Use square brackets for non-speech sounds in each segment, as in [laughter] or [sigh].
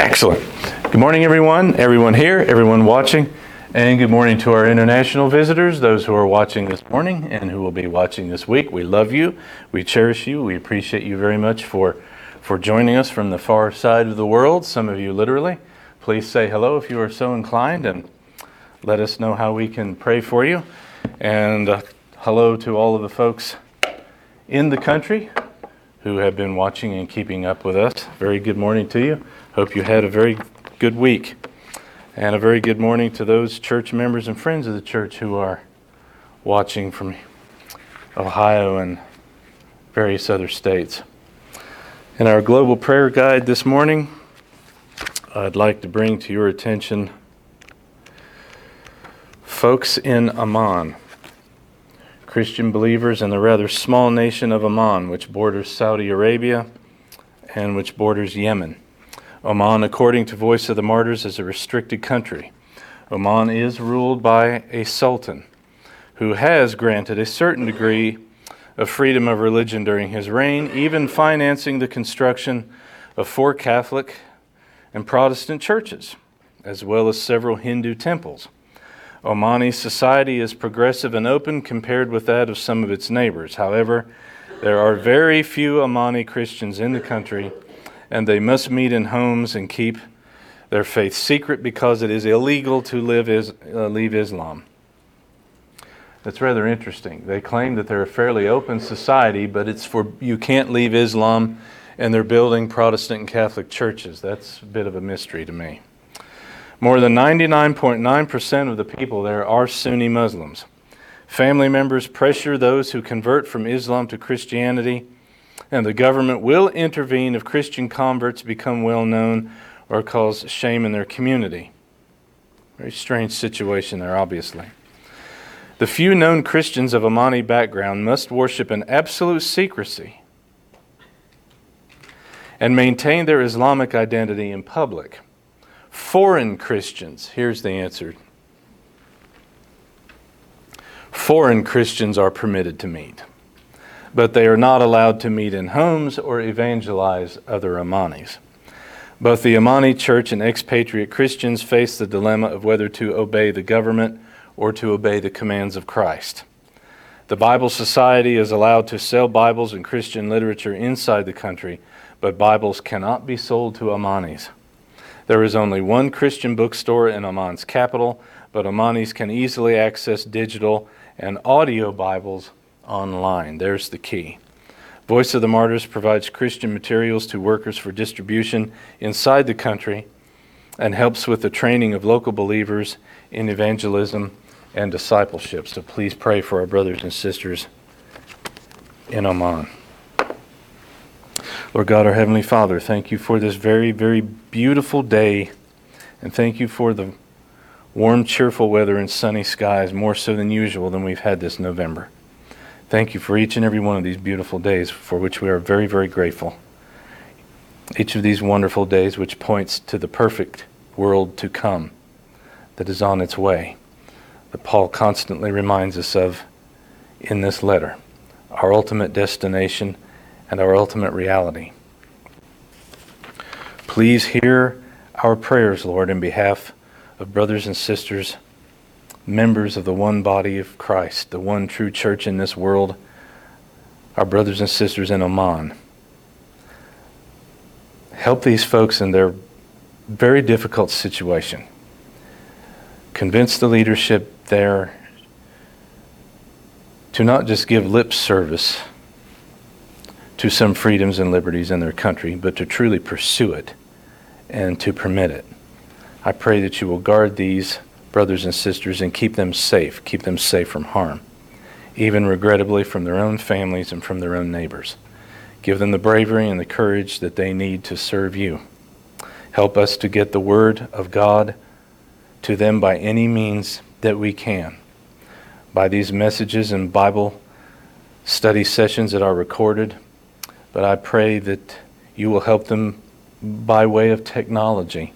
Excellent. Good morning, everyone, everyone here, everyone watching, and good morning to our international visitors, those who are watching this morning and who will be watching this week. We love you, we cherish you, we appreciate you very much for, for joining us from the far side of the world, some of you literally. Please say hello if you are so inclined and let us know how we can pray for you. And uh, hello to all of the folks in the country who have been watching and keeping up with us. Very good morning to you. Hope you had a very good week. And a very good morning to those church members and friends of the church who are watching from Ohio and various other states. In our global prayer guide this morning, I'd like to bring to your attention folks in Oman. Christian believers in the rather small nation of Oman, which borders Saudi Arabia and which borders Yemen. Oman, according to Voice of the Martyrs, is a restricted country. Oman is ruled by a sultan who has granted a certain degree of freedom of religion during his reign, even financing the construction of four Catholic and Protestant churches, as well as several Hindu temples. Omani society is progressive and open compared with that of some of its neighbors. However, there are very few Omani Christians in the country, and they must meet in homes and keep their faith secret because it is illegal to live is, uh, leave Islam. That's rather interesting. They claim that they're a fairly open society, but it's for you can't leave Islam, and they're building Protestant and Catholic churches. That's a bit of a mystery to me. More than 99.9% of the people there are Sunni Muslims. Family members pressure those who convert from Islam to Christianity, and the government will intervene if Christian converts become well known or cause shame in their community. Very strange situation there, obviously. The few known Christians of Omani background must worship in absolute secrecy and maintain their Islamic identity in public foreign Christians? Here's the answer foreign Christians are permitted to meet, but they are not allowed to meet in homes or evangelize other Omanis. Both the Omani church and expatriate Christians face the dilemma of whether to obey the government or to obey the commands of Christ. The Bible Society is allowed to sell Bibles and Christian literature inside the country, but Bibles cannot be sold to Omanis. There is only one Christian bookstore in Oman's capital, but Omanis can easily access digital and audio Bibles online. There's the key. Voice of the Martyrs provides Christian materials to workers for distribution inside the country and helps with the training of local believers in evangelism and discipleship. So please pray for our brothers and sisters in Oman. Lord God, our Heavenly Father, thank you for this very, very beautiful day. And thank you for the warm, cheerful weather and sunny skies, more so than usual than we've had this November. Thank you for each and every one of these beautiful days, for which we are very, very grateful. Each of these wonderful days, which points to the perfect world to come that is on its way, that Paul constantly reminds us of in this letter. Our ultimate destination and our ultimate reality. Please hear our prayers, Lord, in behalf of brothers and sisters, members of the one body of Christ, the one true church in this world, our brothers and sisters in Oman. Help these folks in their very difficult situation. Convince the leadership there to not just give lip service to some freedoms and liberties in their country, but to truly pursue it and to permit it. I pray that you will guard these brothers and sisters and keep them safe, keep them safe from harm, even regrettably from their own families and from their own neighbors. Give them the bravery and the courage that they need to serve you. Help us to get the word of God to them by any means that we can. By these messages and Bible study sessions that are recorded, but I pray that you will help them by way of technology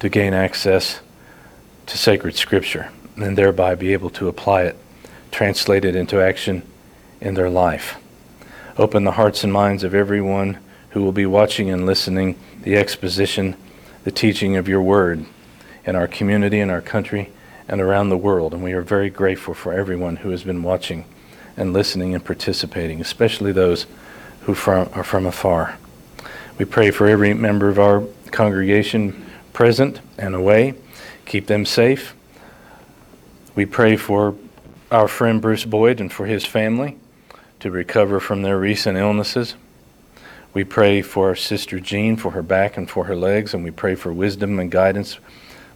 to gain access to sacred scripture and thereby be able to apply it, translate it into action in their life. Open the hearts and minds of everyone who will be watching and listening the exposition, the teaching of your word in our community, in our country, and around the world. And we are very grateful for everyone who has been watching and listening and participating, especially those who from, are from afar. We pray for every member of our congregation present and away. Keep them safe. We pray for our friend Bruce Boyd and for his family to recover from their recent illnesses. We pray for our sister Jean for her back and for her legs, and we pray for wisdom and guidance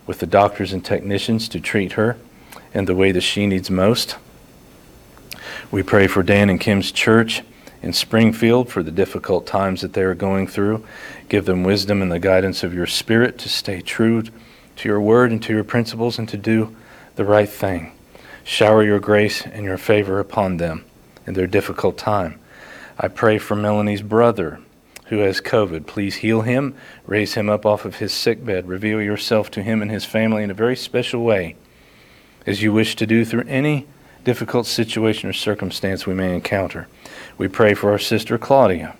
with the doctors and technicians to treat her in the way that she needs most. We pray for Dan and Kim's church in Springfield for the difficult times that they are going through. Give them wisdom and the guidance of your Spirit to stay true to your word and to your principles and to do the right thing. Shower your grace and your favor upon them in their difficult time. I pray for Melanie's brother who has COVID. Please heal him, raise him up off of his sick bed, reveal yourself to him and his family in a very special way, as you wish to do through any difficult situation or circumstance we may encounter. We pray for our sister Claudia.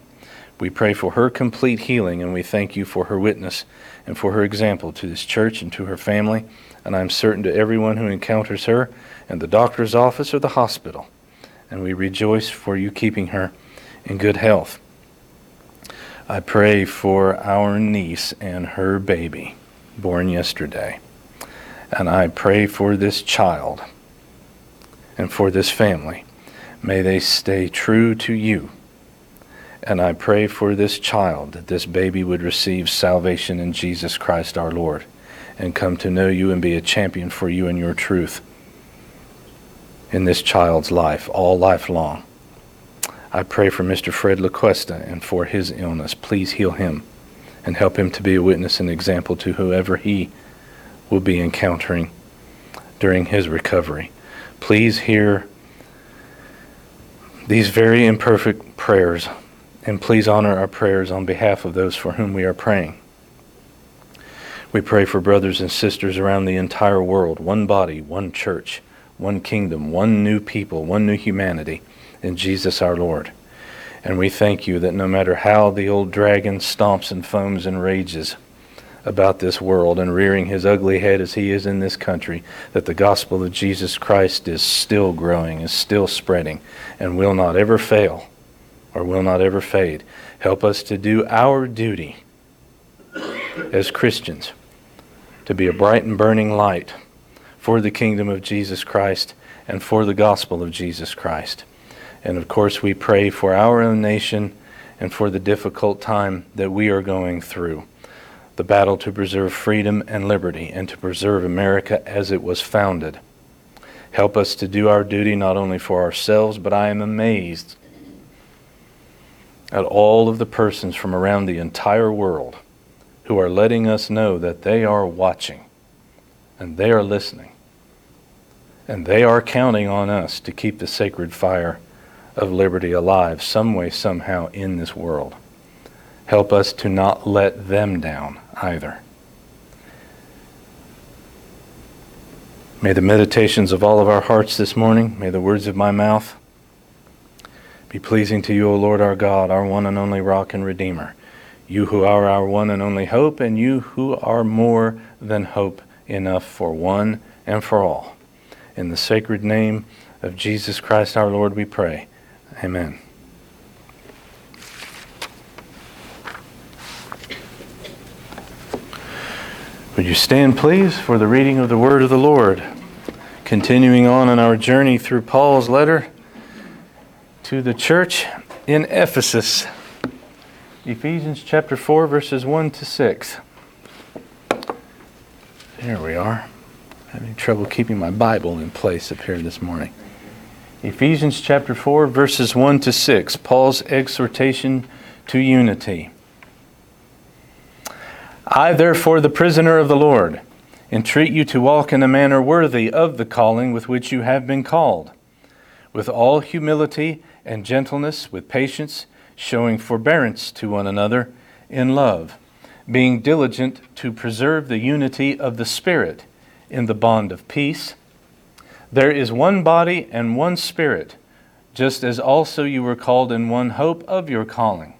We pray for her complete healing, and we thank you for her witness and for her example to this church and to her family. And I'm certain to everyone who encounters her in the doctor's office or the hospital. And we rejoice for you keeping her in good health. I pray for our niece and her baby, born yesterday. And I pray for this child and for this family. May they stay true to you. And I pray for this child that this baby would receive salvation in Jesus Christ our Lord and come to know you and be a champion for you and your truth in this child's life, all life long. I pray for Mr. Fred LaCuesta and for his illness. Please heal him and help him to be a witness and example to whoever he will be encountering during his recovery. Please hear these very imperfect prayers and please honor our prayers on behalf of those for whom we are praying. We pray for brothers and sisters around the entire world, one body, one church, one kingdom, one new people, one new humanity in Jesus our Lord. And we thank you that no matter how the old dragon stomps and foams and rages about this world and rearing his ugly head as he is in this country, that the gospel of Jesus Christ is still growing, is still spreading, and will not ever fail or will not ever fade. Help us to do our duty as Christians, to be a bright and burning light for the kingdom of Jesus Christ and for the gospel of Jesus Christ. And of course, we pray for our own nation and for the difficult time that we are going through the battle to preserve freedom and liberty and to preserve America as it was founded. Help us to do our duty not only for ourselves, but I am amazed at all of the persons from around the entire world who are letting us know that they are watching and they are listening and they are counting on us to keep the sacred fire of liberty alive some way, somehow in this world. Help us to not let them down either. May the meditations of all of our hearts this morning, may the words of my mouth be pleasing to you, O Lord our God, our one and only rock and redeemer. You who are our one and only hope, and you who are more than hope enough for one and for all. In the sacred name of Jesus Christ our Lord, we pray. Amen. Would you stand, please, for the reading of the word of the Lord? Continuing on in our journey through Paul's letter to the church in Ephesus. Ephesians chapter 4, verses 1 to 6. There we are. Having trouble keeping my Bible in place up here this morning. Ephesians chapter 4, verses 1 to 6, Paul's exhortation to unity. I, therefore, the prisoner of the Lord, entreat you to walk in a manner worthy of the calling with which you have been called, with all humility and gentleness, with patience, showing forbearance to one another in love, being diligent to preserve the unity of the Spirit in the bond of peace. There is one body and one Spirit, just as also you were called in one hope of your calling,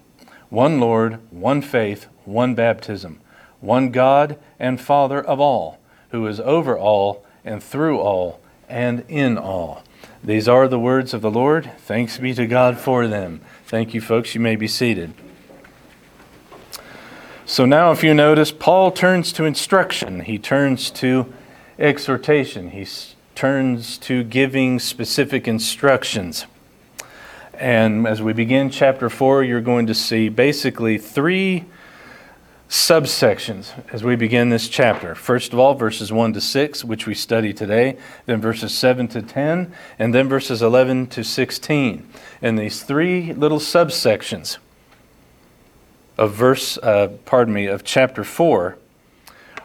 one Lord, one faith, one baptism, one God and Father of all, who is over all and through all and in all. These are the words of the Lord. Thanks be to God for them. Thank you, folks. You may be seated. So now, if you notice, Paul turns to instruction, he turns to exhortation, he turns to giving specific instructions. And as we begin chapter 4, you're going to see basically three subsections as we begin this chapter. First of all, verses 1 to 6, which we study today, then verses 7 to 10, and then verses 11 to 16. And these three little subsections of verse, uh, pardon me, of chapter 4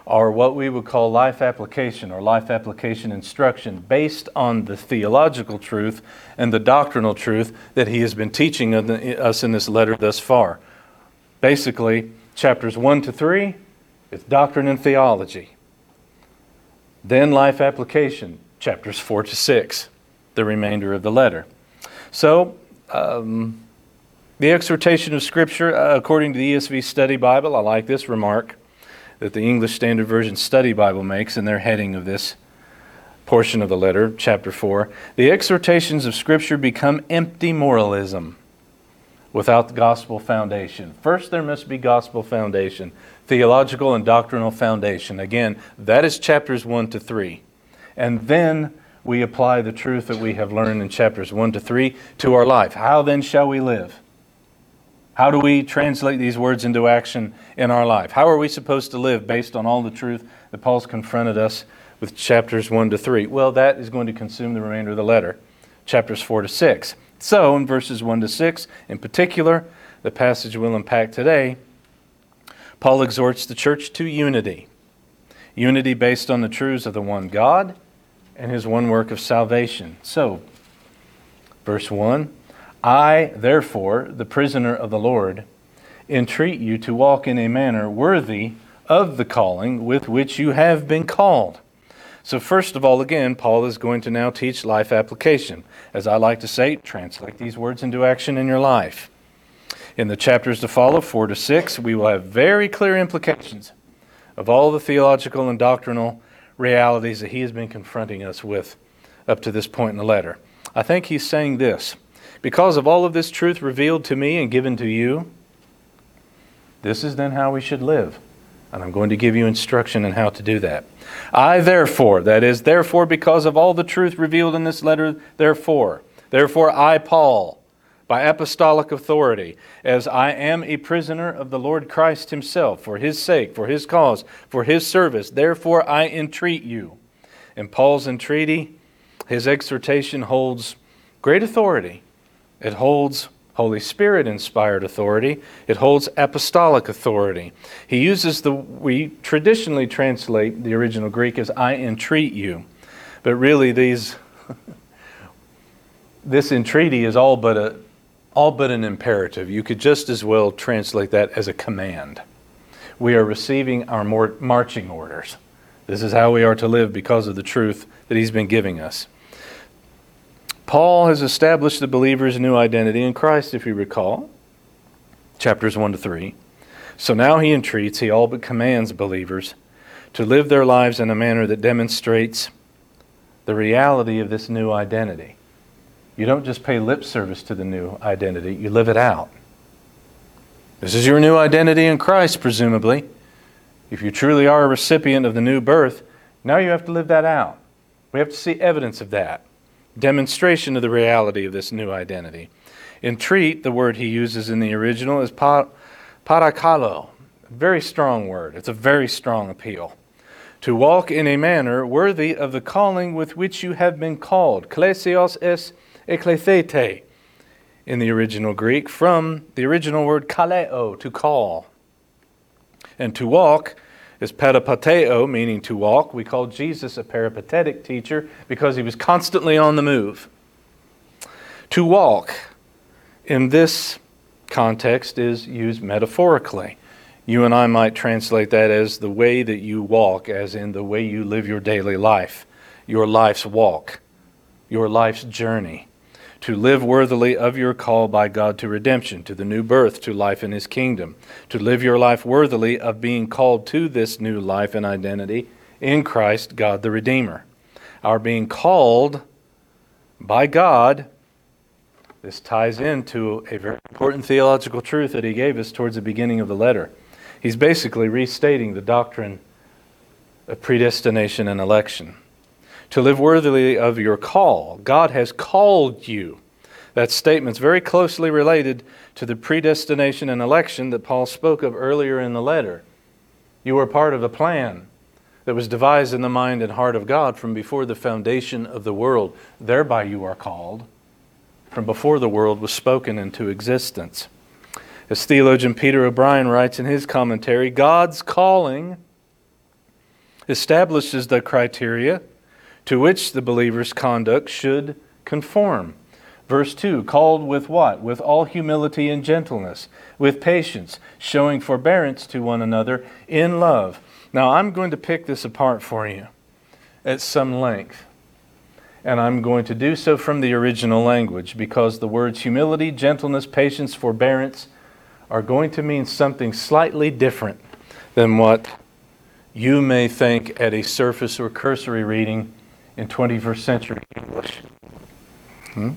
are what we would call life application or life application instruction based on the theological truth and the doctrinal truth that he has been teaching us in this letter thus far. Basically, chapters 1 to 3 is doctrine and theology. Then life application, chapters 4 to 6, the remainder of the letter. So, um, the exhortation of Scripture, uh, according to the ESV Study Bible, I like this remark that the English Standard Version Study Bible makes in their heading of this portion of the letter, chapter 4. The exhortations of Scripture become empty moralism without the gospel foundation. First, there must be gospel foundation, theological and doctrinal foundation. Again, that is chapters 1 to 3. And then we apply the truth that we have learned in chapters 1 to 3 to our life. How then shall we live? How do we translate these words into action in our life? How are we supposed to live based on all the truth that Paul's confronted us with chapters 1 to 3? Well, that is going to consume the remainder of the letter, chapters 4 to 6. So, in verses 1 to 6, in particular, the passage we'll unpack today, Paul exhorts the church to unity. Unity based on the truths of the one God and his one work of salvation. So, verse 1 I, therefore, the prisoner of the Lord, entreat you to walk in a manner worthy of the calling with which you have been called. So, first of all, again, Paul is going to now teach life application. As I like to say, translate these words into action in your life. In the chapters to follow, 4 to 6, we will have very clear implications of all the theological and doctrinal realities that he has been confronting us with up to this point in the letter. I think he's saying this because of all of this truth revealed to me and given to you, this is then how we should live. And I'm going to give you instruction on how to do that. I, therefore, that is, therefore, because of all the truth revealed in this letter, therefore, therefore, I, Paul, by apostolic authority, as I am a prisoner of the Lord Christ Himself, for His sake, for His cause, for His service, therefore I entreat you. In Paul's entreaty, his exhortation holds great authority it holds Holy Spirit inspired authority. It holds apostolic authority. He uses the, we traditionally translate the original Greek as I entreat you. But really, these, [laughs] this entreaty is all but, a, all but an imperative. You could just as well translate that as a command. We are receiving our marching orders. This is how we are to live because of the truth that He's been giving us. Paul has established the believer's new identity in Christ, if you recall, chapters 1 to 3. So now he entreats, he all but commands believers to live their lives in a manner that demonstrates the reality of this new identity. You don't just pay lip service to the new identity, you live it out. This is your new identity in Christ, presumably. If you truly are a recipient of the new birth, now you have to live that out. We have to see evidence of that demonstration of the reality of this new identity. Entreat, the word he uses in the original, is par- parakalo, a very strong word. It's a very strong appeal. To walk in a manner worthy of the calling with which you have been called. Klesios es ekklethete in the original Greek, from the original word kaleo, to call. And to walk is peripateo, meaning to walk. We call Jesus a peripatetic teacher because he was constantly on the move. To walk in this context is used metaphorically. You and I might translate that as the way that you walk, as in the way you live your daily life, your life's walk, your life's journey. To live worthily of your call by God to redemption, to the new birth, to life in His kingdom, to live your life worthily of being called to this new life and identity in Christ, God the Redeemer. Our being called by God, this ties into a very important theological truth that He gave us towards the beginning of the letter. He's basically restating the doctrine of predestination and election to live worthily of your call. God has called you. That statement's very closely related to the predestination and election that Paul spoke of earlier in the letter. You were part of a plan that was devised in the mind and heart of God from before the foundation of the world. Thereby you are called, from before the world was spoken into existence. As theologian Peter O'Brien writes in his commentary, God's calling establishes the criteria to which the believer's conduct should conform. Verse 2 called with what? With all humility and gentleness, with patience, showing forbearance to one another in love. Now, I'm going to pick this apart for you at some length. And I'm going to do so from the original language because the words humility, gentleness, patience, forbearance are going to mean something slightly different than what you may think at a surface or cursory reading in 21st century English. Hmm?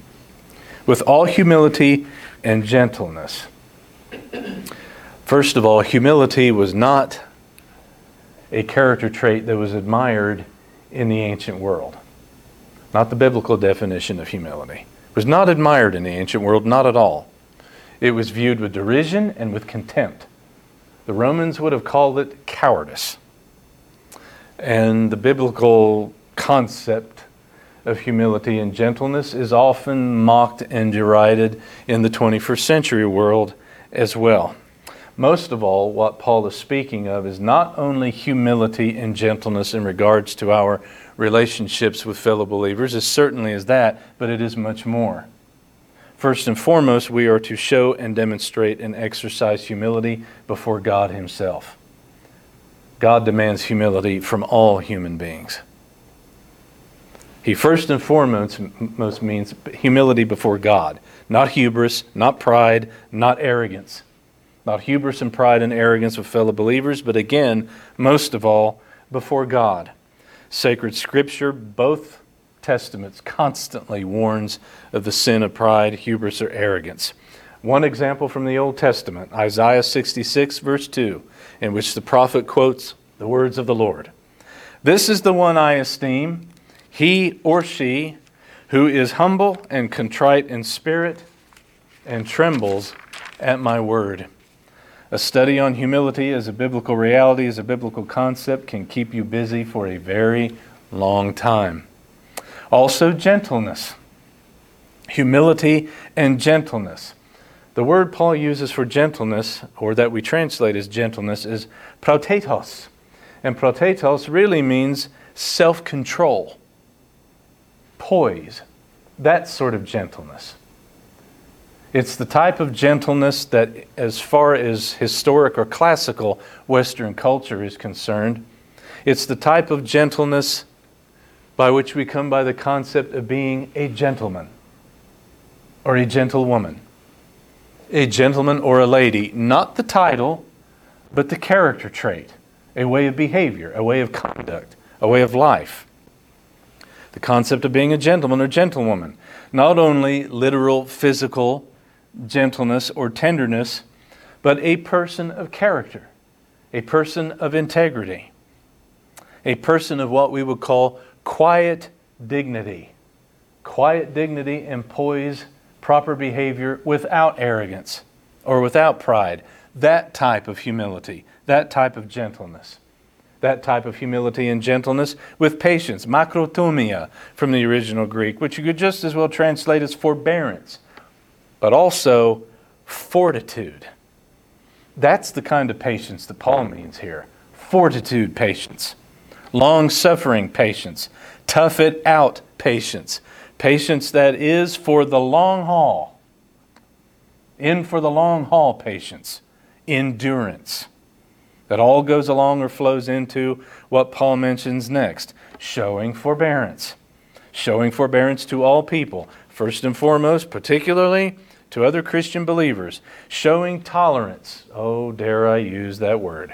With all humility and gentleness. First of all, humility was not a character trait that was admired in the ancient world. Not the biblical definition of humility. It was not admired in the ancient world, not at all. It was viewed with derision and with contempt. The Romans would have called it cowardice. And the biblical concept of humility and gentleness is often mocked and derided in the 21st century world as well. Most of all, what Paul is speaking of is not only humility and gentleness in regards to our relationships with fellow believers, as certainly as that, but it is much more. First and foremost, we are to show and demonstrate and exercise humility before God Himself. God demands humility from all human beings. He first and foremost most means humility before God, not hubris, not pride, not arrogance. Not hubris and pride and arrogance with fellow believers, but again, most of all, before God. Sacred Scripture, both Testaments, constantly warns of the sin of pride, hubris, or arrogance. One example from the Old Testament, Isaiah 66, verse 2, in which the prophet quotes the words of the Lord This is the one I esteem he or she who is humble and contrite in spirit and trembles at my word. A study on humility as a biblical reality, as a biblical concept, can keep you busy for a very long time. Also, gentleness. Humility and gentleness. The word Paul uses for gentleness, or that we translate as gentleness, is protetos. And protetos really means self control poise, that sort of gentleness. It's the type of gentleness that, as far as historic or classical Western culture is concerned, it's the type of gentleness by which we come by the concept of being a gentleman or a gentlewoman. A gentleman or a lady, not the title, but the character trait, a way of behavior, a way of conduct, a way of life the concept of being a gentleman or gentlewoman. Not only literal physical gentleness or tenderness, but a person of character, a person of integrity, a person of what we would call quiet dignity. Quiet dignity poise, proper behavior without arrogance or without pride. That type of humility, that type of gentleness that type of humility and gentleness with patience, makrothumia from the original Greek, which you could just as well translate as forbearance, but also fortitude. That's the kind of patience that Paul means here fortitude patience, long suffering patience, tough it out patience, patience that is for the long haul, in for the long haul patience, endurance that all goes along or flows into what Paul mentions next showing forbearance. Showing forbearance to all people. first and foremost, particularly to other Christian believers, showing tolerance. Oh, dare I use that word?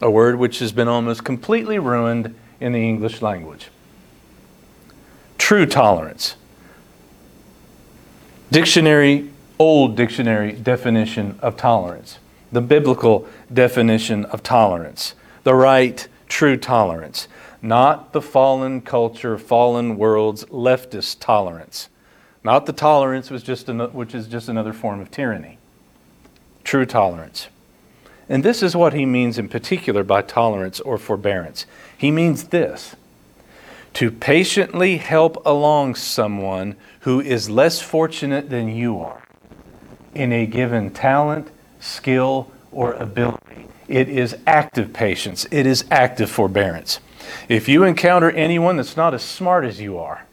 A word which has been almost completely ruined in the English language. True tolerance. Dictionary, old dictionary definition of tolerance. The biblical definition of tolerance. The right, true tolerance. Not the fallen culture, fallen world's leftist tolerance not the tolerance, was just an, which is just another form of tyranny. True tolerance. And this is what he means in particular by tolerance or forbearance. He means this to patiently help along someone who is less fortunate than you are in a given talent, skill, or ability. It is active patience, it is active forbearance. If you encounter anyone that's not as smart as you are,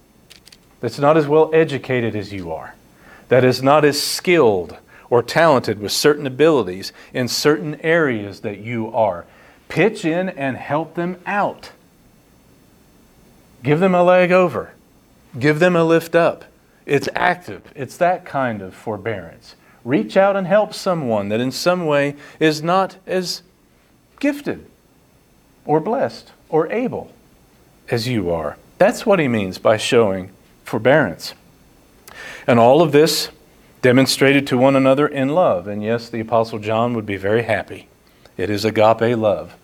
that's not as well educated as you are, that is not as skilled or talented with certain abilities in certain areas that you are. Pitch in and help them out. Give them a leg over, give them a lift up. It's active, it's that kind of forbearance. Reach out and help someone that in some way is not as gifted or blessed or able as you are. That's what he means by showing forbearance. And all of this demonstrated to one another in love. And yes, the Apostle John would be very happy. It is agape love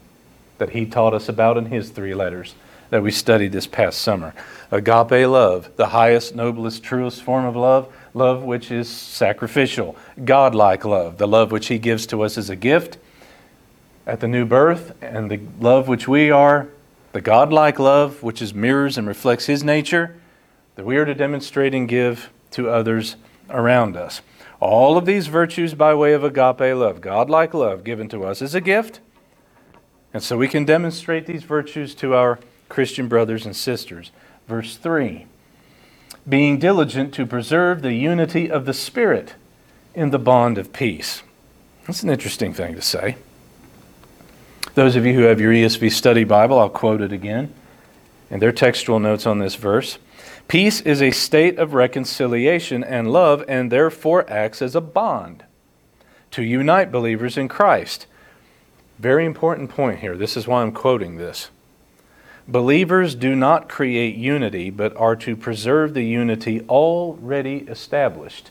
that he taught us about in his three letters that we studied this past summer. Agape love, the highest, noblest, truest form of love, love which is sacrificial, godlike love, the love which he gives to us as a gift at the new birth, and the love which we are, the godlike love which is mirrors and reflects his nature that we are to demonstrate and give to others around us. All of these virtues by way of agape love, godlike love, given to us as a gift. And so we can demonstrate these virtues to our Christian brothers and sisters. Verse 3 Being diligent to preserve the unity of the Spirit in the bond of peace. That's an interesting thing to say. Those of you who have your ESV study Bible, I'll quote it again in their textual notes on this verse. Peace is a state of reconciliation and love, and therefore acts as a bond to unite believers in Christ. Very important point here. This is why I'm quoting this. Believers do not create unity, but are to preserve the unity already established.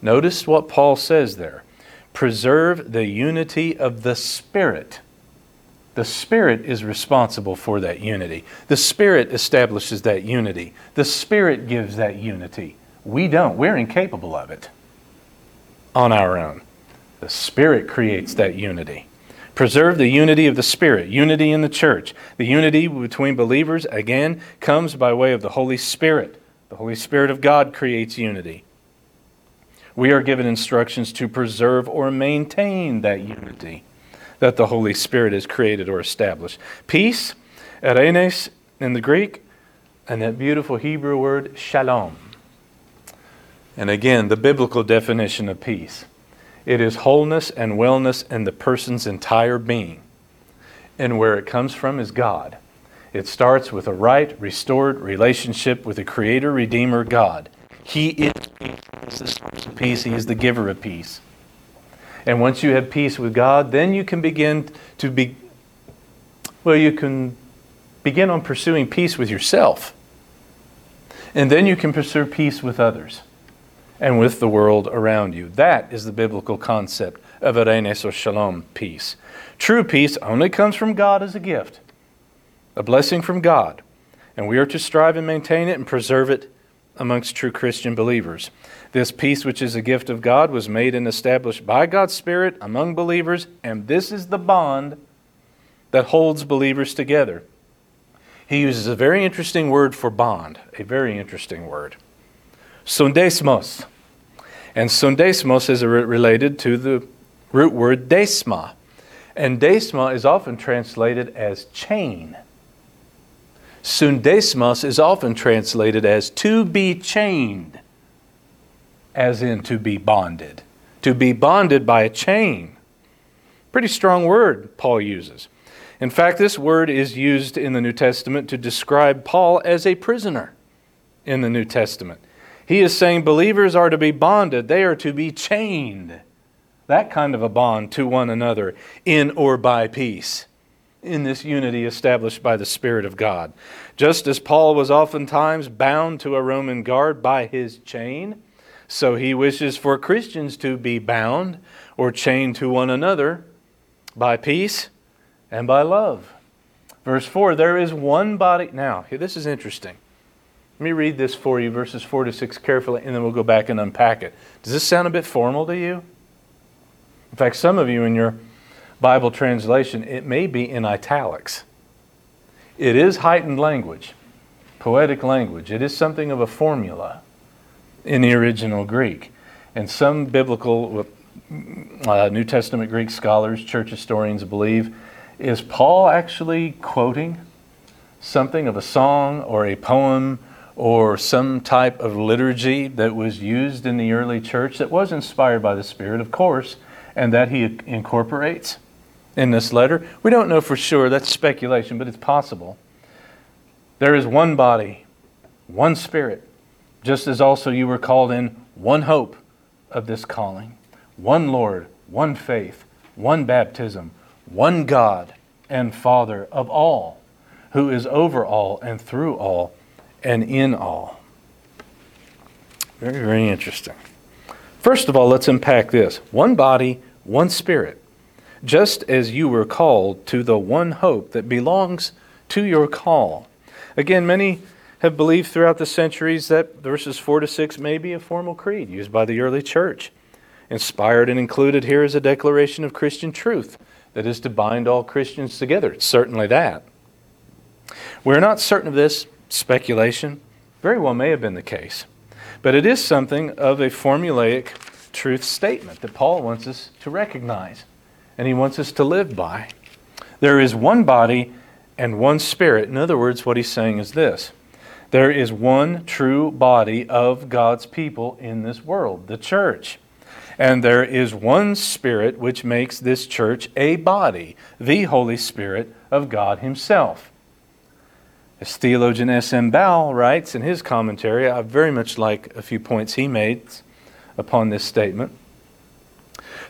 Notice what Paul says there preserve the unity of the Spirit the Spirit is responsible for that unity. The Spirit establishes that unity. The Spirit gives that unity. We don't. We're incapable of it on our own. The Spirit creates that unity. Preserve the unity of the Spirit, unity in the church. The unity between believers, again, comes by way of the Holy Spirit. The Holy Spirit of God creates unity. We are given instructions to preserve or maintain that unity that the Holy Spirit has created or established. Peace, erenes in the Greek, and that beautiful Hebrew word shalom. And again, the biblical definition of peace it is wholeness and wellness in the person's entire being. And where it comes from is God. It starts with a right, restored relationship with the Creator, Redeemer, God. He is the source of peace, He is the giver of peace. And once you have peace with God, then you can begin to be, well, you can begin on pursuing peace with yourself. And then you can pursue peace with others and with the world around you. That is the biblical concept of erenes or shalom, peace. True peace only comes from God as a gift, a blessing from God. And we are to strive and maintain it and preserve it amongst true Christian believers. This peace, which is a gift of God, was made and established by God's Spirit among believers, and this is the bond that holds believers together. He uses a very interesting word for bond, a very interesting word. Sundesmos. And sundesmos is related to the root word desma. And desma is often translated as chain. Sundesmos is often translated as to be chained as in to be bonded. To be bonded by a chain. Pretty strong word Paul uses. In fact, this word is used in the New Testament to describe Paul as a prisoner in the New Testament. He is saying believers are to be bonded, they are to be chained. That kind of a bond to one another in or by peace in this unity established by the Spirit of God. Just as Paul was oftentimes bound to a Roman guard by his chain, so he wishes for Christians to be bound or chained to one another by peace and by love. Verse 4 There is one body. Now, this is interesting. Let me read this for you, verses 4 to 6 carefully, and then we'll go back and unpack it. Does this sound a bit formal to you? In fact, some of you in your Bible translation, it may be in italics. It is heightened language, poetic language. It is something of a formula in the original Greek. And some biblical, uh, New Testament Greek scholars, church historians believe, is Paul actually quoting something of a song or a poem or some type of liturgy that was used in the early church that was inspired by the Spirit, of course, and that he incorporates? in this letter. We don't know for sure, that's speculation, but it's possible. There is one body, one spirit, just as also you were called in one hope of this calling, one Lord, one faith, one baptism, one God and Father of all, who is over all and through all and in all. Very, very interesting. First of all, let's unpack this one body, one spirit just as you were called to the one hope that belongs to your call. Again, many have believed throughout the centuries that verses 4 to 6 may be a formal creed used by the early church. Inspired and included here is a declaration of Christian truth that is to bind all Christians together. It's certainly that. We're not certain of this speculation. Very well may have been the case. But it is something of a formulaic truth statement that Paul wants us to recognize and He wants us to live by. There is one body and one spirit. In other words, what He's saying is this there is one true body of God's people in this world, the church. And there is one Spirit which makes this church a body, the Holy Spirit of God Himself. As theologian S.M. Baugh writes in his commentary, I very much like a few points he made upon this statement.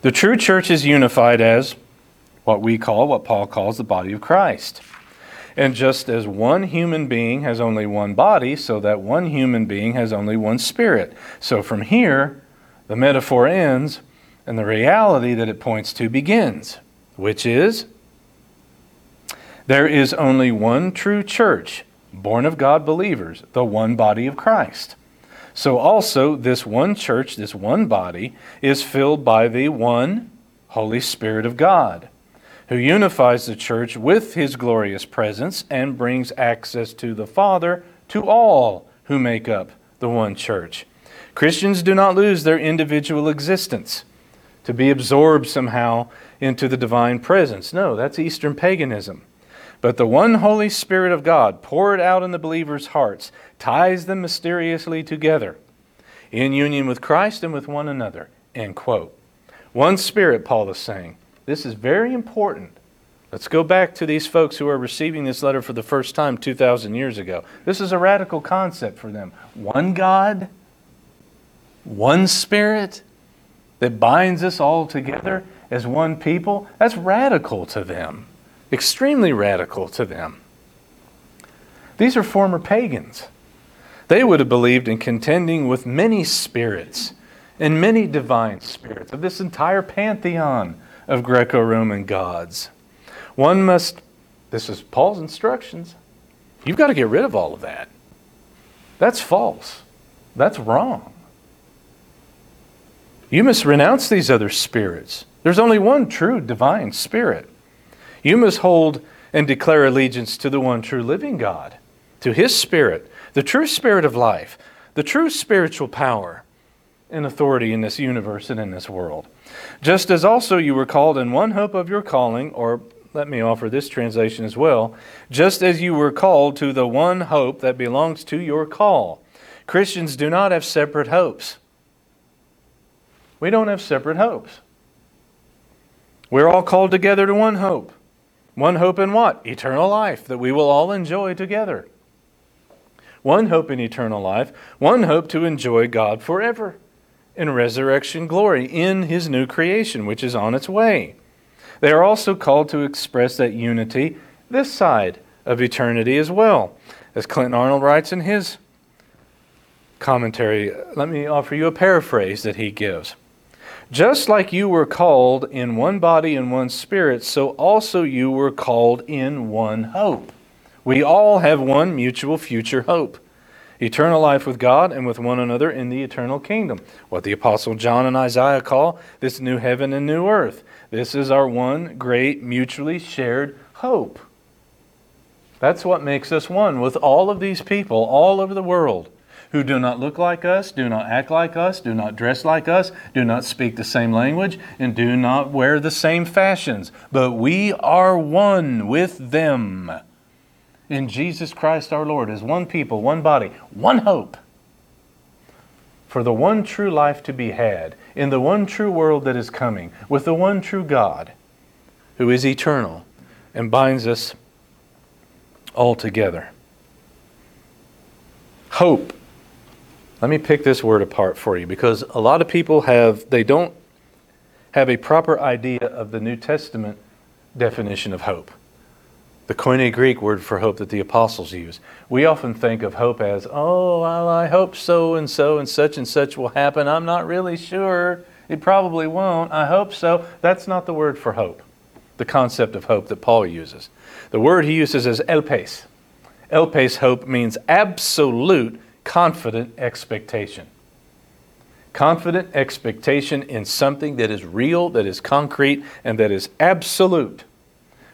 The true church is unified as what we call, what Paul calls the body of Christ. And just as one human being has only one body, so that one human being has only one spirit. So from here, the metaphor ends and the reality that it points to begins, which is there is only one true church, born of God believers, the one body of Christ. So also, this one church, this one body, is filled by the one Holy Spirit of God, who unifies the church with his glorious presence and brings access to the Father to all who make up the one church. Christians do not lose their individual existence to be absorbed somehow into the divine presence. No, that's Eastern paganism. But the one Holy Spirit of God, poured out in the believers' hearts, ties them mysteriously together in union with Christ and with one another. End quote. One Spirit, Paul is saying. This is very important. Let's go back to these folks who are receiving this letter for the first time 2,000 years ago. This is a radical concept for them. One God, one Spirit that binds us all together as one people. That's radical to them extremely radical to them. These are former pagans. They would have believed in contending with many spirits and many divine spirits of this entire pantheon of Greco Roman gods. One must, this is Paul's instructions, you've got to get rid of all of that. That's false. That's wrong. You must renounce these other spirits. There's only one true divine spirit. You must hold and declare allegiance to the one true living God, to His Spirit, the true Spirit of life, the true spiritual power and authority in this universe and in this world. Just as also you were called in one hope of your calling, or let me offer this translation as well, just as you were called to the one hope that belongs to your call. Christians do not have separate hopes. We don't have separate hopes. We're all called together to one hope. One hope in what? Eternal life that we will all enjoy together. one hope in eternal life, one hope to enjoy God forever in resurrection glory in his new creation, which is on its way. They are also called to express that unity this side of eternity as well. As Clinton Arnold writes in his commentary, let me offer you a paraphrase that he gives. Just like you were called in one body and one spirit, so also you were called in one hope. We all have one mutual future hope eternal life with God and with one another in the eternal kingdom. What the Apostle John and Isaiah call this new heaven and new earth. This is our one great mutually shared hope. That's what makes us one with all of these people all over the world who do not look like us, do not act like us, do not dress like us, do not speak the same language, and do not wear the same fashions. But we are one with them in Jesus Christ our Lord as one people, one body, one hope for the one true life to be had in the one true world that is coming with the one true God who is eternal and binds us all together. Hope. Let me pick this word apart for you because a lot of people have, they don't have a proper idea of the New Testament definition of hope the Koine Greek word for hope that the apostles use. We often think of hope as, oh, well, I hope so and so and such and such will happen. I'm not really sure. It probably won't. I hope so. That's not the word for hope, the concept of hope that Paul uses. The word he uses is elpis. Elpis hope means absolute confident expectation. Confident expectation in something that is real, that is concrete, and that is absolute.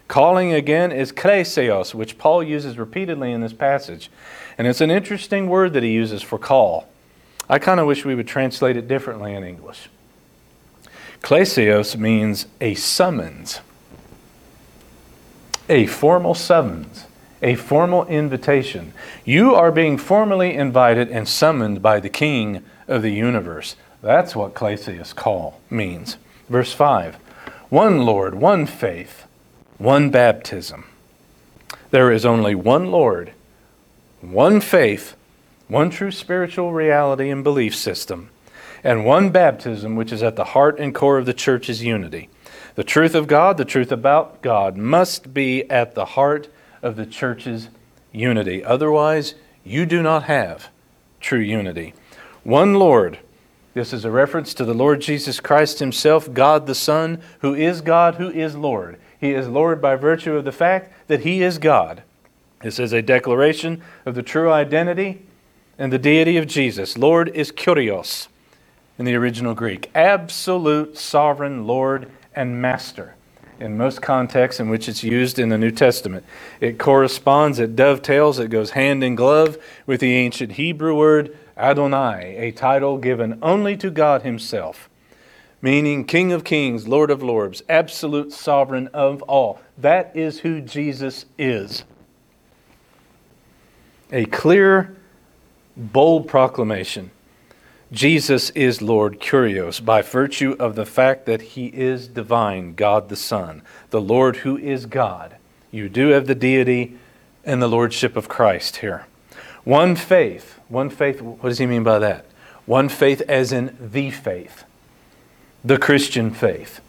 Calling again is kleseos, which Paul uses repeatedly in this passage. And it's an interesting word that he uses for call. I kind of wish we would translate it differently in English. Kleseos means a summons, a formal summons, a formal invitation. You are being formally invited and summoned by the King of the universe. That's what kleseos call means. Verse 5 One Lord, one faith one baptism. There is only one Lord, one faith, one true spiritual reality and belief system, and one baptism which is at the heart and core of the church's unity. The truth of God, the truth about God, must be at the heart of the church's unity. Otherwise, you do not have true unity. One Lord. This is a reference to the Lord Jesus Christ Himself, God the Son, who is God, who is Lord. He is Lord by virtue of the fact that He is God. This is a declaration of the true identity and the deity of Jesus. Lord is Kyrios in the original Greek, absolute sovereign Lord and Master in most contexts in which it's used in the New Testament. It corresponds, it dovetails, it goes hand in glove with the ancient Hebrew word Adonai, a title given only to God Himself meaning King of Kings, Lord of Lords, absolute sovereign of all. That is who Jesus is. A clear, bold proclamation. Jesus is Lord Kyrios by virtue of the fact that he is divine, God the Son, the Lord who is God. You do have the deity and the lordship of Christ here. One faith. One faith, what does he mean by that? One faith as in the faith the Christian faith,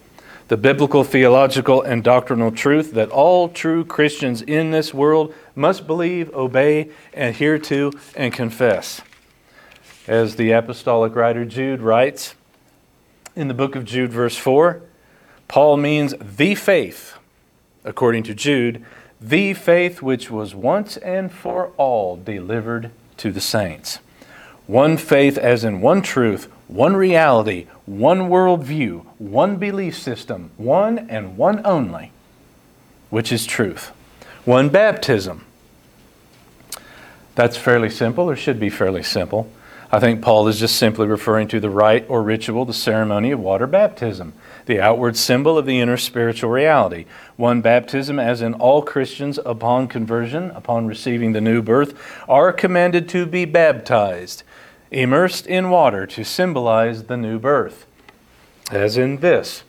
the biblical, theological, and doctrinal truth that all true Christians in this world must believe, obey, adhere to, and confess. As the apostolic writer Jude writes in the book of Jude, verse 4, Paul means the faith, according to Jude, the faith which was once and for all delivered to the saints. One faith, as in one truth, one reality, one worldview, one belief system, one and one only, which is truth. One baptism. That's fairly simple, or should be fairly simple. I think Paul is just simply referring to the rite or ritual, the ceremony of water baptism, the outward symbol of the inner spiritual reality. One baptism, as in all Christians upon conversion, upon receiving the new birth, are commanded to be baptized immersed in water to symbolize the new birth. As in this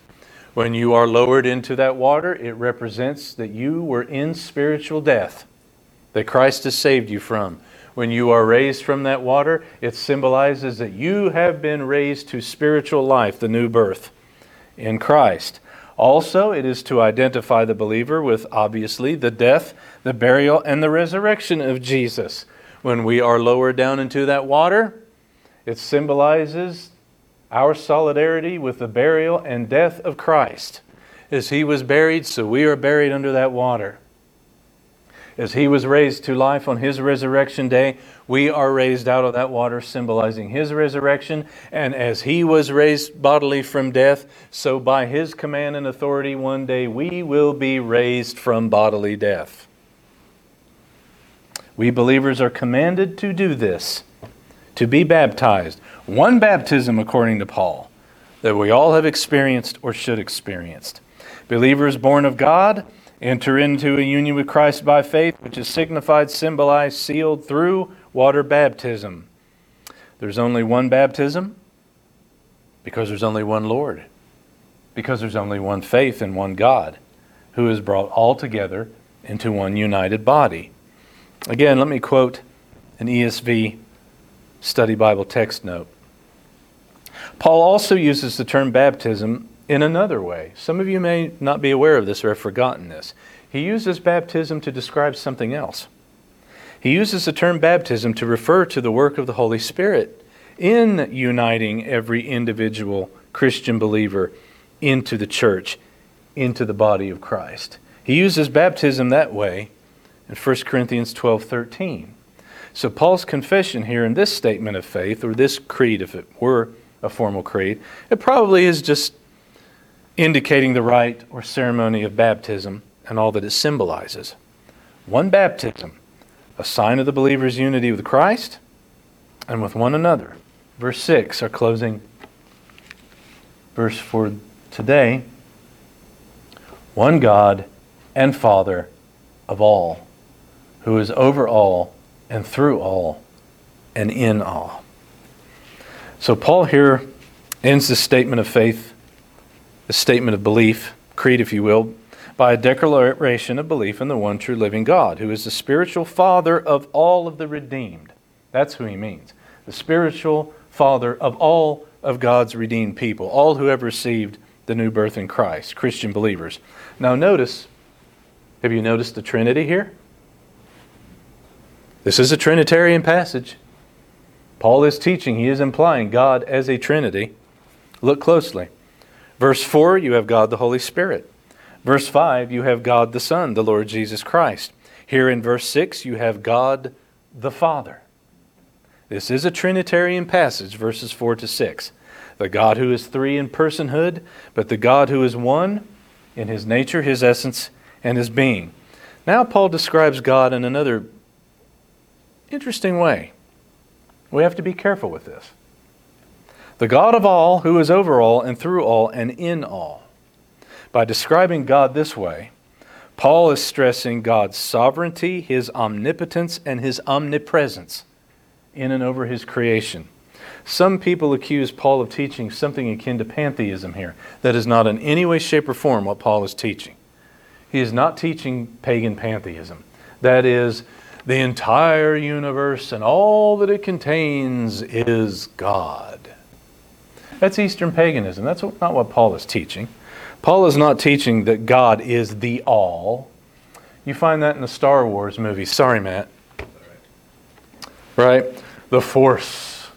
when you are lowered into that water, it represents that you were in spiritual death that Christ has saved you from. When you are raised from that water, it symbolizes that you have been raised to spiritual life, the new birth in Christ. Also, it is to identify the believer with obviously the death, the burial, and the resurrection of Jesus. When we are lowered down into that water, it symbolizes our solidarity with the burial and death of Christ. As he was buried, so we are buried under that water. As he was raised to life on his resurrection day, we are raised out of that water, symbolizing his resurrection. And as he was raised bodily from death, so by his command and authority, one day we will be raised from bodily death. We believers are commanded to do this, to be baptized. One baptism, according to Paul, that we all have experienced or should experience. Believers born of God enter into a union with Christ by faith, which is signified, symbolized, sealed through water baptism. There's only one baptism because there's only one Lord, because there's only one faith and one God who has brought all together into one united body. Again, let me quote an ESV study Bible text note. Paul also uses the term baptism in another way. Some of you may not be aware of this or have forgotten this. He uses baptism to describe something else. He uses the term baptism to refer to the work of the Holy Spirit in uniting every individual Christian believer into the church, into the body of Christ. He uses baptism that way in 1 Corinthians 12 13. So, Paul's confession here in this statement of faith, or this creed, if it were a formal creed, it probably is just indicating the rite or ceremony of baptism and all that it symbolizes. One baptism, a sign of the believer's unity with Christ and with one another. Verse 6, our closing verse for today. One God and Father of all, who is over all and through all and in all. So, Paul here ends the statement of faith the statement of belief, creed, if you will, by a declaration of belief in the one true living God, who is the spiritual father of all of the redeemed. That's who he means. The spiritual father of all of God's redeemed people, all who have received the new birth in Christ, Christian believers. Now, notice, have you noticed the Trinity here? This is a Trinitarian passage. Paul is teaching, he is implying God as a Trinity. Look closely. Verse 4, you have God the Holy Spirit. Verse 5, you have God the Son, the Lord Jesus Christ. Here in verse 6, you have God the Father. This is a Trinitarian passage, verses 4 to 6. The God who is three in personhood, but the God who is one in his nature, his essence, and his being. Now, Paul describes God in another interesting way. We have to be careful with this the God of all, who is over all and through all and in all. By describing God this way, Paul is stressing God's sovereignty, his omnipotence, and his omnipresence in and over his creation. Some people accuse Paul of teaching something akin to pantheism here. That is not in any way, shape, or form what Paul is teaching. He is not teaching pagan pantheism. That is, the entire universe and all that it contains is God. That's Eastern paganism. That's not what Paul is teaching. Paul is not teaching that God is the all. You find that in the Star Wars movies. Sorry, Matt. Right? The Force,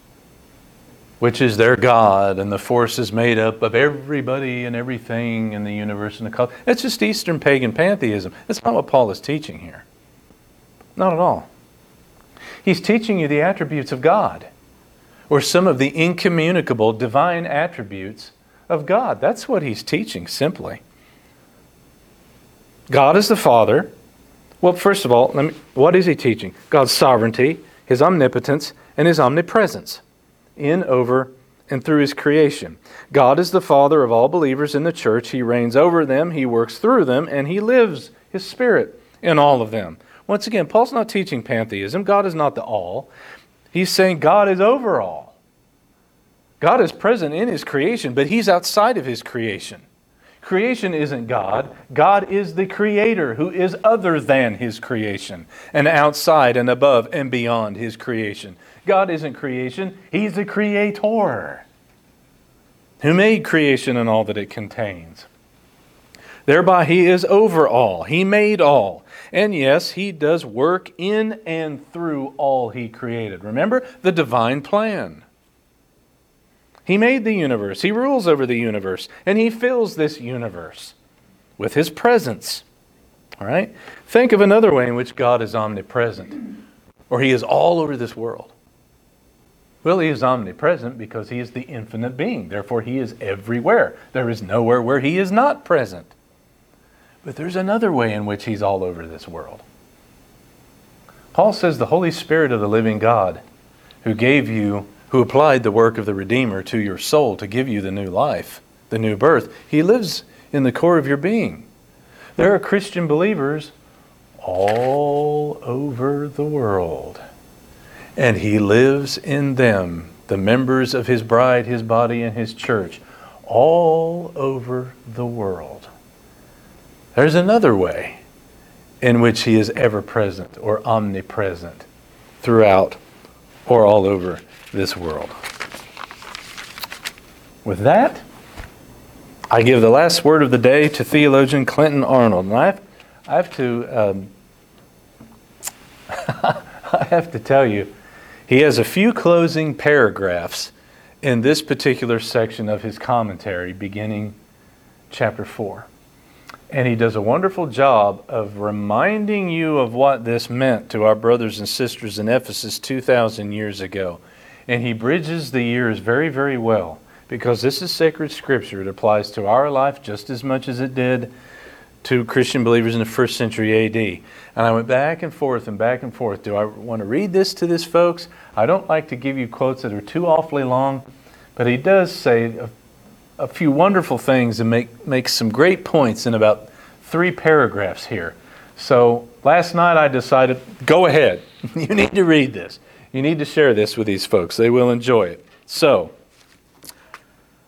which is their God, and the Force is made up of everybody and everything in the universe and the cosmos. It's just Eastern pagan pantheism. That's not what Paul is teaching here. Not at all. He's teaching you the attributes of God or some of the incommunicable divine attributes of God. That's what he's teaching simply. God is the Father. Well, first of all, me, what is he teaching? God's sovereignty, his omnipotence, and his omnipresence in, over, and through his creation. God is the Father of all believers in the church. He reigns over them, he works through them, and he lives his Spirit in all of them. Once again, Paul's not teaching pantheism. God is not the all. He's saying God is over all. God is present in His creation, but He's outside of His creation. Creation isn't God. God is the creator who is other than his creation and outside and above and beyond his creation. God isn't creation, he's the creator who made creation and all that it contains. Thereby, he is over all. He made all. And yes, he does work in and through all he created. Remember the divine plan. He made the universe, he rules over the universe, and he fills this universe with his presence. All right? Think of another way in which God is omnipresent, or he is all over this world. Well, he is omnipresent because he is the infinite being. Therefore, he is everywhere. There is nowhere where he is not present. But there's another way in which he's all over this world. Paul says the Holy Spirit of the living God, who gave you, who applied the work of the Redeemer to your soul to give you the new life, the new birth, he lives in the core of your being. There are Christian believers all over the world and he lives in them, the members of his bride, his body, and his church, all over the world. There's another way in which he is ever present or omnipresent throughout or all over this world. With that, I give the last word of the day to theologian Clinton Arnold. And I have, I have to, um, [laughs] I have to tell you, he has a few closing paragraphs in this particular section of his commentary, beginning chapter 4. And he does a wonderful job of reminding you of what this meant to our brothers and sisters in Ephesus 2,000 years ago. And he bridges the years very, very well because this is sacred scripture. It applies to our life just as much as it did to Christian believers in the first century AD. And I went back and forth and back and forth. Do I want to read this to this folks? I don't like to give you quotes that are too awfully long, but he does say a, few wonderful things and make, make some great points in about three paragraphs here. So last night I decided, go ahead. [laughs] you need to read this. You need to share this with these folks. They will enjoy it. So,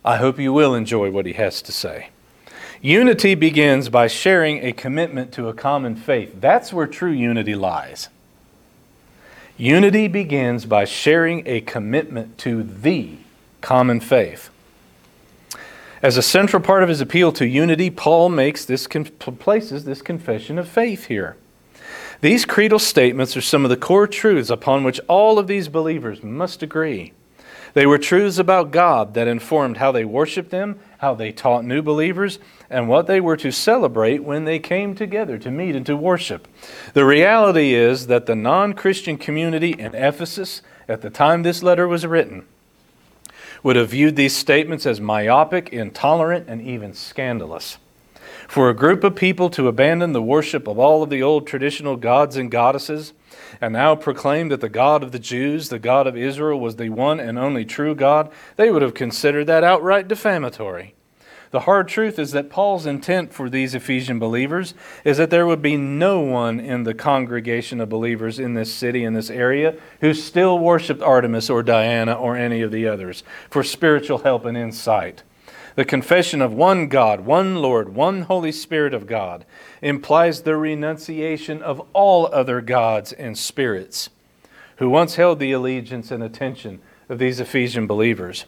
I hope you will enjoy what he has to say. Unity begins by sharing a commitment to a common faith. That's where true unity lies. Unity begins by sharing a commitment to the common faith. As a central part of his appeal to unity, Paul makes this places this confession of faith here. These creedal statements are some of the core truths upon which all of these believers must agree. They were truths about God that informed how they worshiped Him, how they taught new believers, and what they were to celebrate when they came together to meet and to worship. The reality is that the non Christian community in Ephesus, at the time this letter was written, would have viewed these statements as myopic, intolerant, and even scandalous. For a group of people to abandon the worship of all of the old traditional gods and goddesses, and now proclaim that the God of the Jews, the God of Israel, was the one and only true God, they would have considered that outright defamatory. The hard truth is that Paul's intent for these Ephesian believers is that there would be no one in the congregation of believers in this city, in this area, who still worshiped Artemis or Diana or any of the others for spiritual help and insight. The confession of one God, one Lord, one Holy Spirit of God implies the renunciation of all other gods and spirits who once held the allegiance and attention of these Ephesian believers.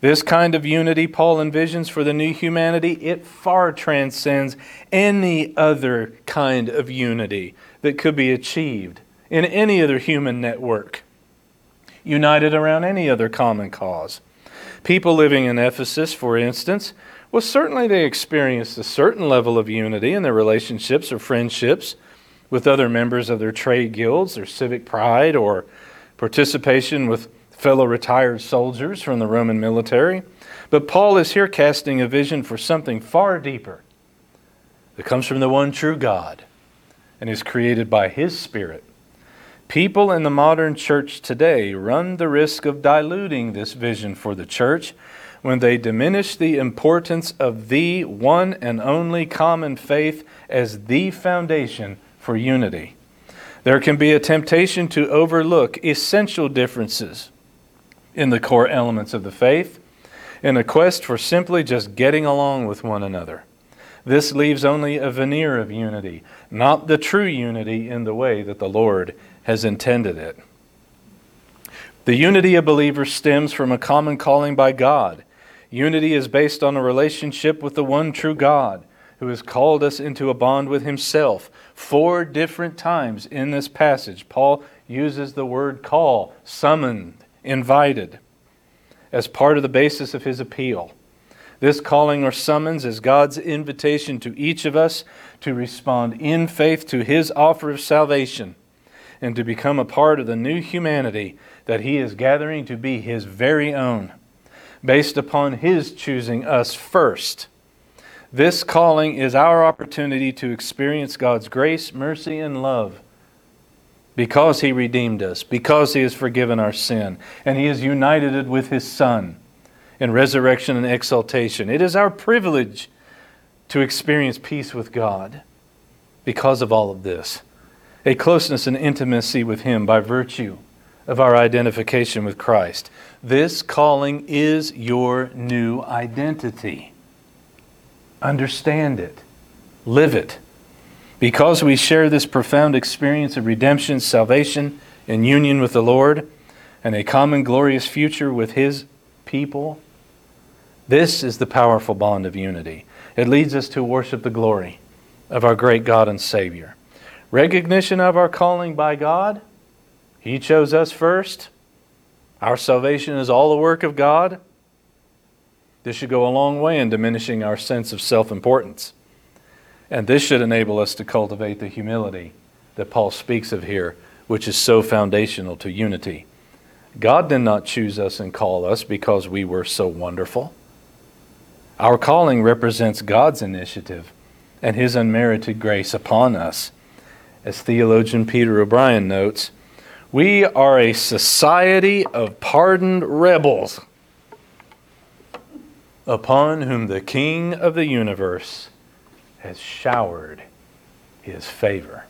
This kind of unity Paul envisions for the new humanity, it far transcends any other kind of unity that could be achieved in any other human network, united around any other common cause. People living in Ephesus, for instance, well, certainly they experienced a certain level of unity in their relationships or friendships with other members of their trade guilds, their civic pride, or participation with fellow retired soldiers from the Roman military. But Paul is here casting a vision for something far deeper that comes from the one true God and is created by His Spirit People in the modern church today run the risk of diluting this vision for the church when they diminish the importance of the one and only common faith as the foundation for unity. There can be a temptation to overlook essential differences in the core elements of the faith in a quest for simply just getting along with one another. This leaves only a veneer of unity, not the true unity in the way that the Lord has intended it. The unity of believers stems from a common calling by God. Unity is based on a relationship with the one true God who has called us into a bond with himself. Four different times in this passage, Paul uses the word call, summoned, invited, as part of the basis of his appeal. This calling or summons is God's invitation to each of us to respond in faith to his offer of salvation and to become a part of the new humanity that he is gathering to be his very own, based upon his choosing us first. This calling is our opportunity to experience God's grace, mercy, and love because he redeemed us, because he has forgiven our sin, and he has united it with his Son in resurrection and exaltation. It is our privilege to experience peace with God because of all of this. A closeness and intimacy with him by virtue of our identification with Christ. This calling is your new identity. Understand it, live it. Because we share this profound experience of redemption, salvation, and union with the Lord, and a common glorious future with His people, this is the powerful bond of unity. It leads us to worship the glory of our great God and Savior. Recognition of our calling by God he chose us first. Our salvation is all the work of God. This should go a long way in diminishing our sense of self importance. And this should enable us to cultivate the humility that Paul speaks of here, which is so foundational to unity. God did not choose us and call us because we were so wonderful. Our calling represents God's initiative and His unmerited grace upon us. As theologian Peter O'Brien notes, we are a society of pardoned rebels upon whom the King of the universe has showered his favor.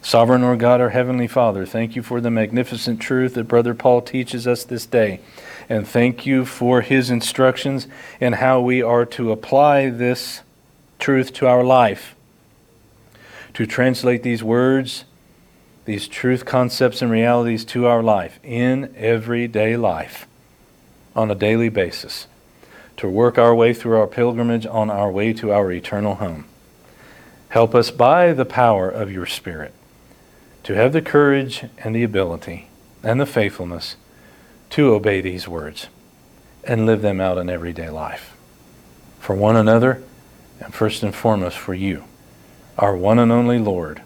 Sovereign Lord God, our Heavenly Father, thank you for the magnificent truth that Brother Paul teaches us this day. And thank you for his instructions and how we are to apply this truth to our life. To translate these words these truth concepts and realities to our life in everyday life on a daily basis to work our way through our pilgrimage on our way to our eternal home. Help us by the power of your Spirit to have the courage and the ability and the faithfulness to obey these words and live them out in everyday life. For one another, and first and foremost for you, our one and only Lord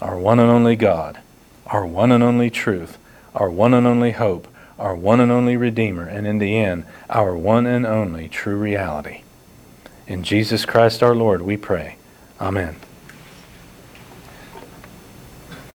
our one and only God, our one and only truth, our one and only hope, our one and only Redeemer, and in the end, our one and only true reality. In Jesus Christ our Lord, we pray. Amen.